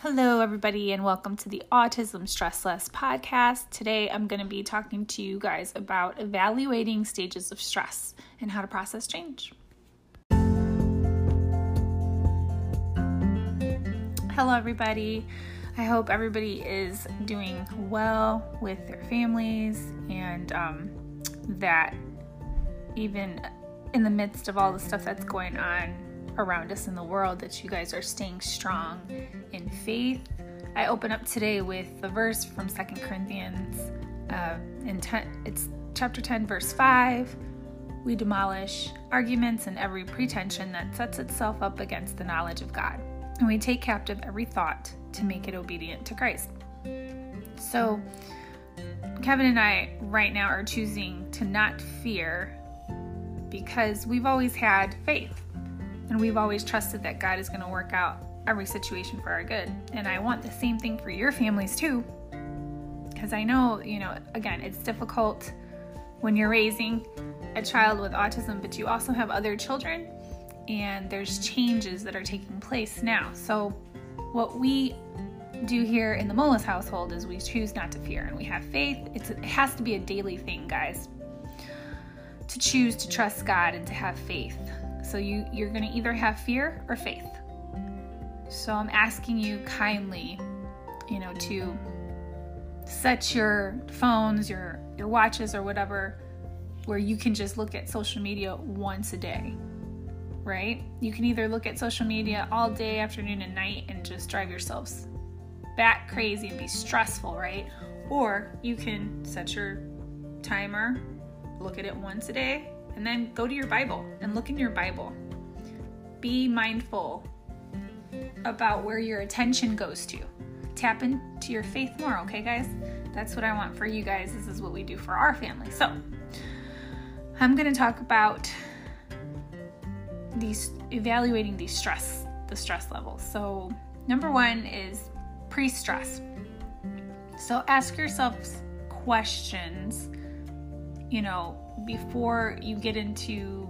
Hello, everybody, and welcome to the Autism Stress Less podcast. Today, I'm going to be talking to you guys about evaluating stages of stress and how to process change. Hello, everybody. I hope everybody is doing well with their families and um, that even in the midst of all the stuff that's going on around us in the world, that you guys are staying strong in faith. I open up today with the verse from Second Corinthians, uh, in ten, it's chapter 10, verse 5. We demolish arguments and every pretension that sets itself up against the knowledge of God. And we take captive every thought to make it obedient to Christ. So, Kevin and I right now are choosing to not fear because we've always had faith and we've always trusted that God is going to work out every situation for our good. And I want the same thing for your families too. Because I know, you know, again, it's difficult when you're raising a child with autism, but you also have other children and there's changes that are taking place now. So, what we do here in the Molis household is we choose not to fear and we have faith. It's, it has to be a daily thing, guys, to choose to trust God and to have faith. So you you're going to either have fear or faith. So I'm asking you kindly, you know, to set your phones, your your watches or whatever where you can just look at social media once a day. Right? You can either look at social media all day, afternoon and night and just drive yourselves bat crazy and be stressful, right? Or you can set your timer, look at it once a day, and then go to your Bible and look in your Bible. Be mindful about where your attention goes to. Tap into your faith more, okay, guys? That's what I want for you guys. This is what we do for our family. So, I'm going to talk about these evaluating these stress, the stress levels. So, number 1 is pre-stress. So, ask yourselves questions, you know, before you get into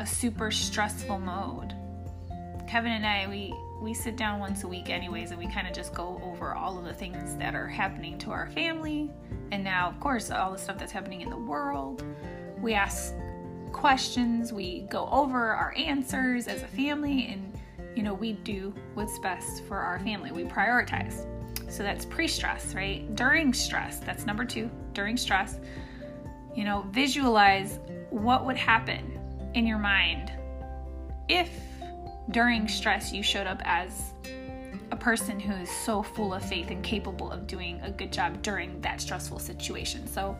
a super stressful mode. Kevin and I, we we sit down once a week anyways and we kind of just go over all of the things that are happening to our family and now of course all the stuff that's happening in the world. We ask questions we go over our answers as a family and you know we do what's best for our family. We prioritize. So that's pre-stress right? During stress that's number two during stress you know visualize what would happen in your mind if during stress you showed up as a person who is so full of faith and capable of doing a good job during that stressful situation. So,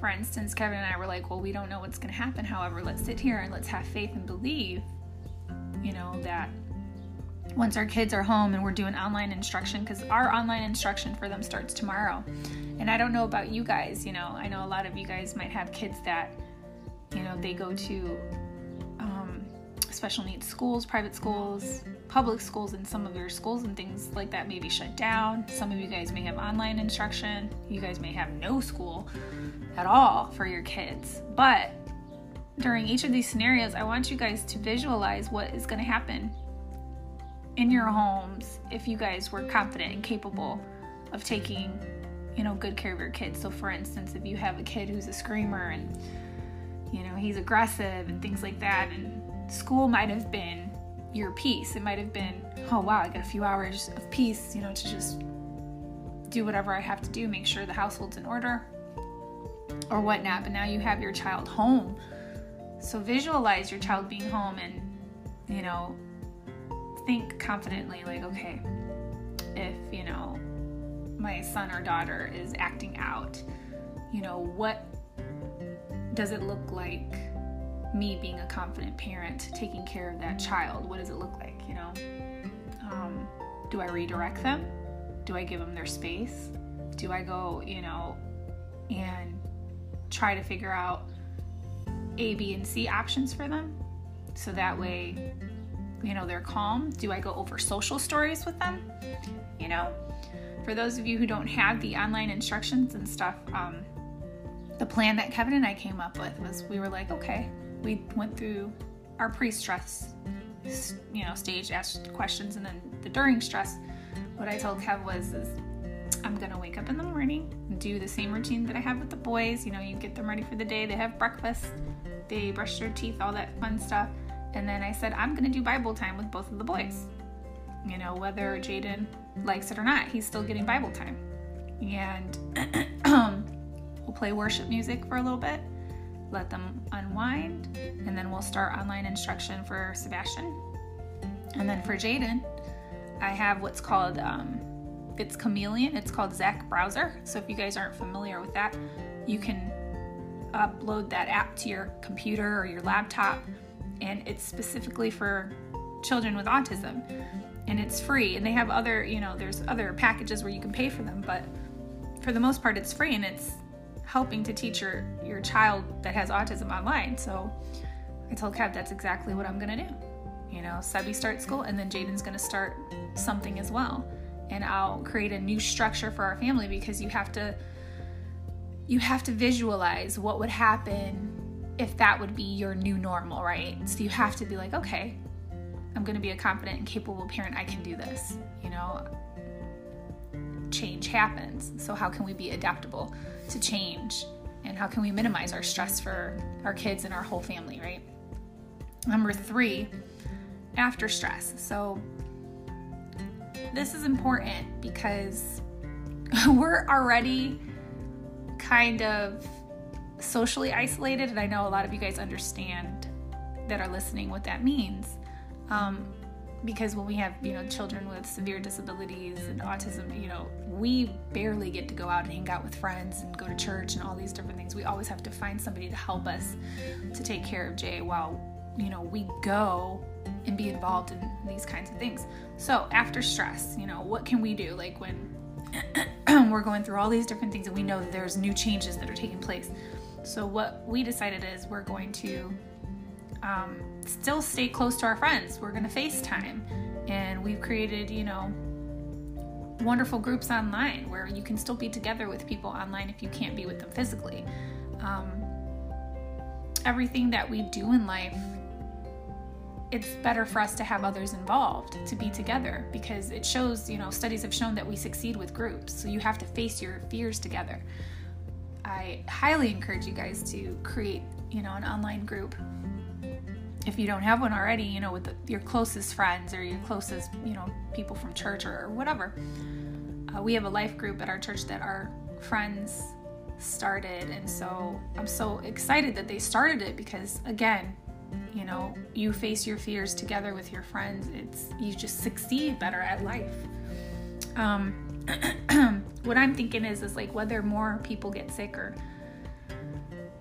for instance, Kevin and I were like, well, we don't know what's going to happen. However, let's sit here and let's have faith and believe, you know, that once our kids are home and we're doing online instruction, because our online instruction for them starts tomorrow. And I don't know about you guys, you know, I know a lot of you guys might have kids that, you know, they go to um, special needs schools, private schools, public schools, and some of your schools and things like that may be shut down. Some of you guys may have online instruction. You guys may have no school at all for your kids. But during each of these scenarios, I want you guys to visualize what is going to happen in your homes if you guys were confident and capable of taking, you know, good care of your kids. So for instance, if you have a kid who's a screamer and you know, he's aggressive and things like that and school might have been your peace. It might have been, oh wow, I got a few hours of peace, you know, to just do whatever I have to do, make sure the household's in order or whatnot. But now you have your child home. So visualize your child being home and, you know, think confidently, like, okay, if, you know, my son or daughter is acting out, you know, what does it look like me being a confident parent taking care of that child? What does it look like you know? Um, do i redirect them? Do i give them their space? Do i go you know and try to figure out a b and c options for them? So that way you know they're calm do i go over social stories with them you know for those of you who don't have the online instructions and stuff um, the plan that kevin and i came up with was we were like okay we went through our pre-stress you know stage asked questions and then the during stress what I told Kev was is I'm gonna wake up in the morning, do the same routine that I have with the boys. You know, you get them ready for the day, they have breakfast, they brush their teeth, all that fun stuff. And then I said, I'm gonna do Bible time with both of the boys. You know, whether Jaden likes it or not, he's still getting Bible time. And we'll play worship music for a little bit, let them unwind, and then we'll start online instruction for Sebastian. And then for Jaden, I have what's called um, it's Chameleon. It's called Zac Browser. So if you guys aren't familiar with that, you can upload that app to your computer or your laptop, and it's specifically for children with autism. And it's free. And they have other, you know, there's other packages where you can pay for them, but for the most part, it's free and it's helping to teach your your child that has autism online. So I told Kev that's exactly what I'm gonna do. You know, sebby starts school, and then Jaden's gonna start something as well and I'll create a new structure for our family because you have to you have to visualize what would happen if that would be your new normal, right? So you have to be like, okay, I'm going to be a confident and capable parent. I can do this. You know, change happens. So how can we be adaptable to change? And how can we minimize our stress for our kids and our whole family, right? Number 3, after stress. So this is important because we're already kind of socially isolated, and I know a lot of you guys understand that are listening what that means. Um, because when we have you know children with severe disabilities and autism you know we barely get to go out and hang out with friends and go to church and all these different things we always have to find somebody to help us to take care of jay while you know we go and be involved in these kinds of things. So, after stress, you know, what can we do? Like when we're going through all these different things and we know that there's new changes that are taking place. So, what we decided is we're going to um, still stay close to our friends. We're going to FaceTime. And we've created, you know, wonderful groups online where you can still be together with people online if you can't be with them physically. Um, everything that we do in life it's better for us to have others involved to be together because it shows, you know, studies have shown that we succeed with groups. So you have to face your fears together. I highly encourage you guys to create, you know, an online group. If you don't have one already, you know, with the, your closest friends or your closest, you know, people from church or, or whatever. Uh, we have a life group at our church that our friends started, and so I'm so excited that they started it because, again, you know you face your fears together with your friends it's you just succeed better at life um what i'm thinking is is like whether more people get sick or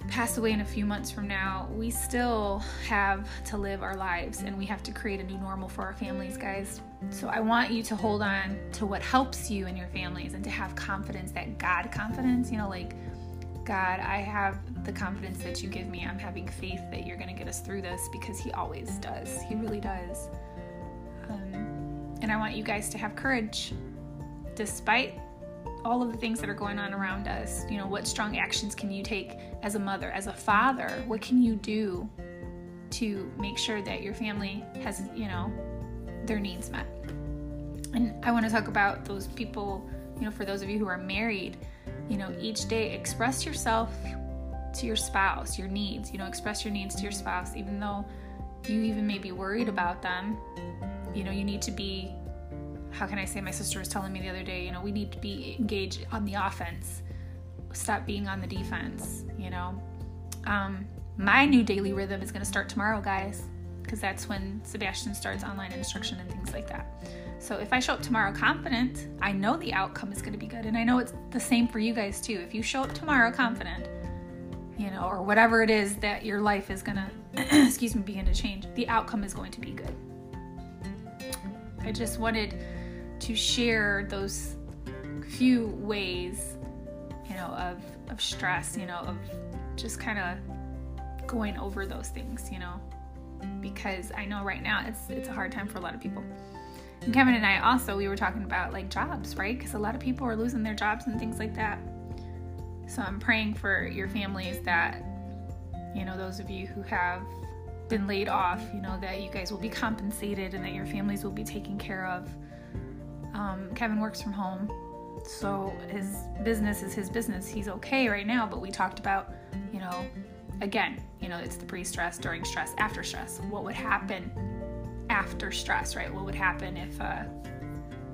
pass away in a few months from now we still have to live our lives and we have to create a new normal for our families guys so i want you to hold on to what helps you and your families and to have confidence that god confidence you know like God, I have the confidence that you give me. I'm having faith that you're going to get us through this because He always does. He really does. Um, and I want you guys to have courage despite all of the things that are going on around us. You know, what strong actions can you take as a mother, as a father? What can you do to make sure that your family has, you know, their needs met? And I want to talk about those people, you know, for those of you who are married you know, each day express yourself to your spouse, your needs, you know, express your needs to your spouse, even though you even may be worried about them. You know, you need to be, how can I say, my sister was telling me the other day, you know, we need to be engaged on the offense, stop being on the defense, you know. Um, my new daily rhythm is going to start tomorrow, guys, because that's when Sebastian starts online instruction and things like that. So if I show up tomorrow confident, I know the outcome is going to be good. And I know it's the same for you guys too. If you show up tomorrow confident, you know, or whatever it is that your life is going to, excuse me, begin to change, the outcome is going to be good. I just wanted to share those few ways, you know, of, of stress, you know, of just kind of going over those things, you know, because I know right now it's it's a hard time for a lot of people. And Kevin and I also we were talking about like jobs, right? Because a lot of people are losing their jobs and things like that. So I'm praying for your families that you know those of you who have been laid off, you know that you guys will be compensated and that your families will be taken care of. Um, Kevin works from home, so his business is his business. He's okay right now, but we talked about, you know, again, you know, it's the pre stress, during stress, after stress. What would happen after stress, right? What would happen if uh,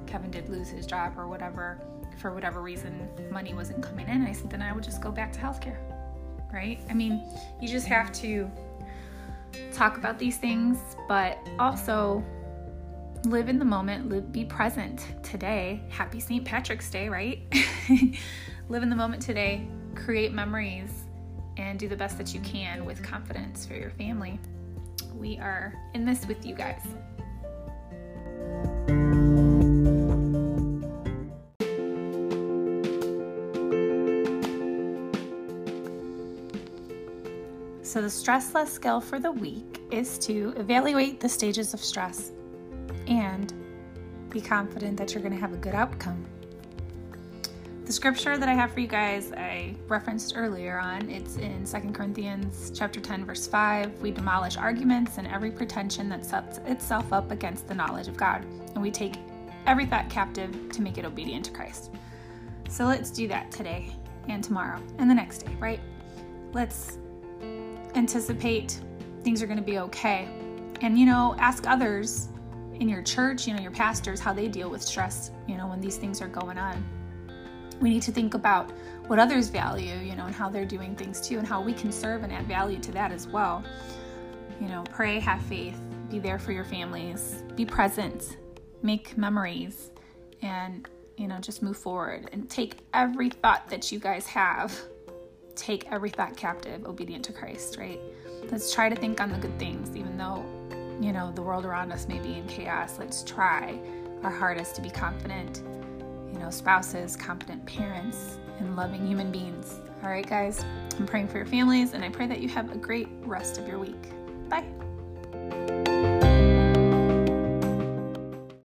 Kevin did lose his job or whatever, for whatever reason, money wasn't coming in? I said, then I would just go back to healthcare, right? I mean, you just have to talk about these things, but also live in the moment, live, be present today. Happy St. Patrick's Day, right? live in the moment today, create memories, and do the best that you can with confidence for your family. We are in this with you guys. So, the stress less skill for the week is to evaluate the stages of stress and be confident that you're going to have a good outcome. The scripture that I have for you guys, I referenced earlier on, it's in 2 Corinthians chapter 10 verse 5. We demolish arguments and every pretension that sets itself up against the knowledge of God, and we take every thought captive to make it obedient to Christ. So let's do that today and tomorrow and the next day, right? Let's anticipate things are going to be okay. And you know, ask others in your church, you know, your pastors, how they deal with stress, you know, when these things are going on. We need to think about what others value, you know, and how they're doing things too, and how we can serve and add value to that as well. You know, pray, have faith, be there for your families, be present, make memories, and, you know, just move forward and take every thought that you guys have, take every thought captive, obedient to Christ, right? Let's try to think on the good things, even though you know, the world around us may be in chaos, let's try our hardest to be confident, you know, spouses, competent parents, and loving human beings. All right, guys, I'm praying for your families, and I pray that you have a great rest of your week.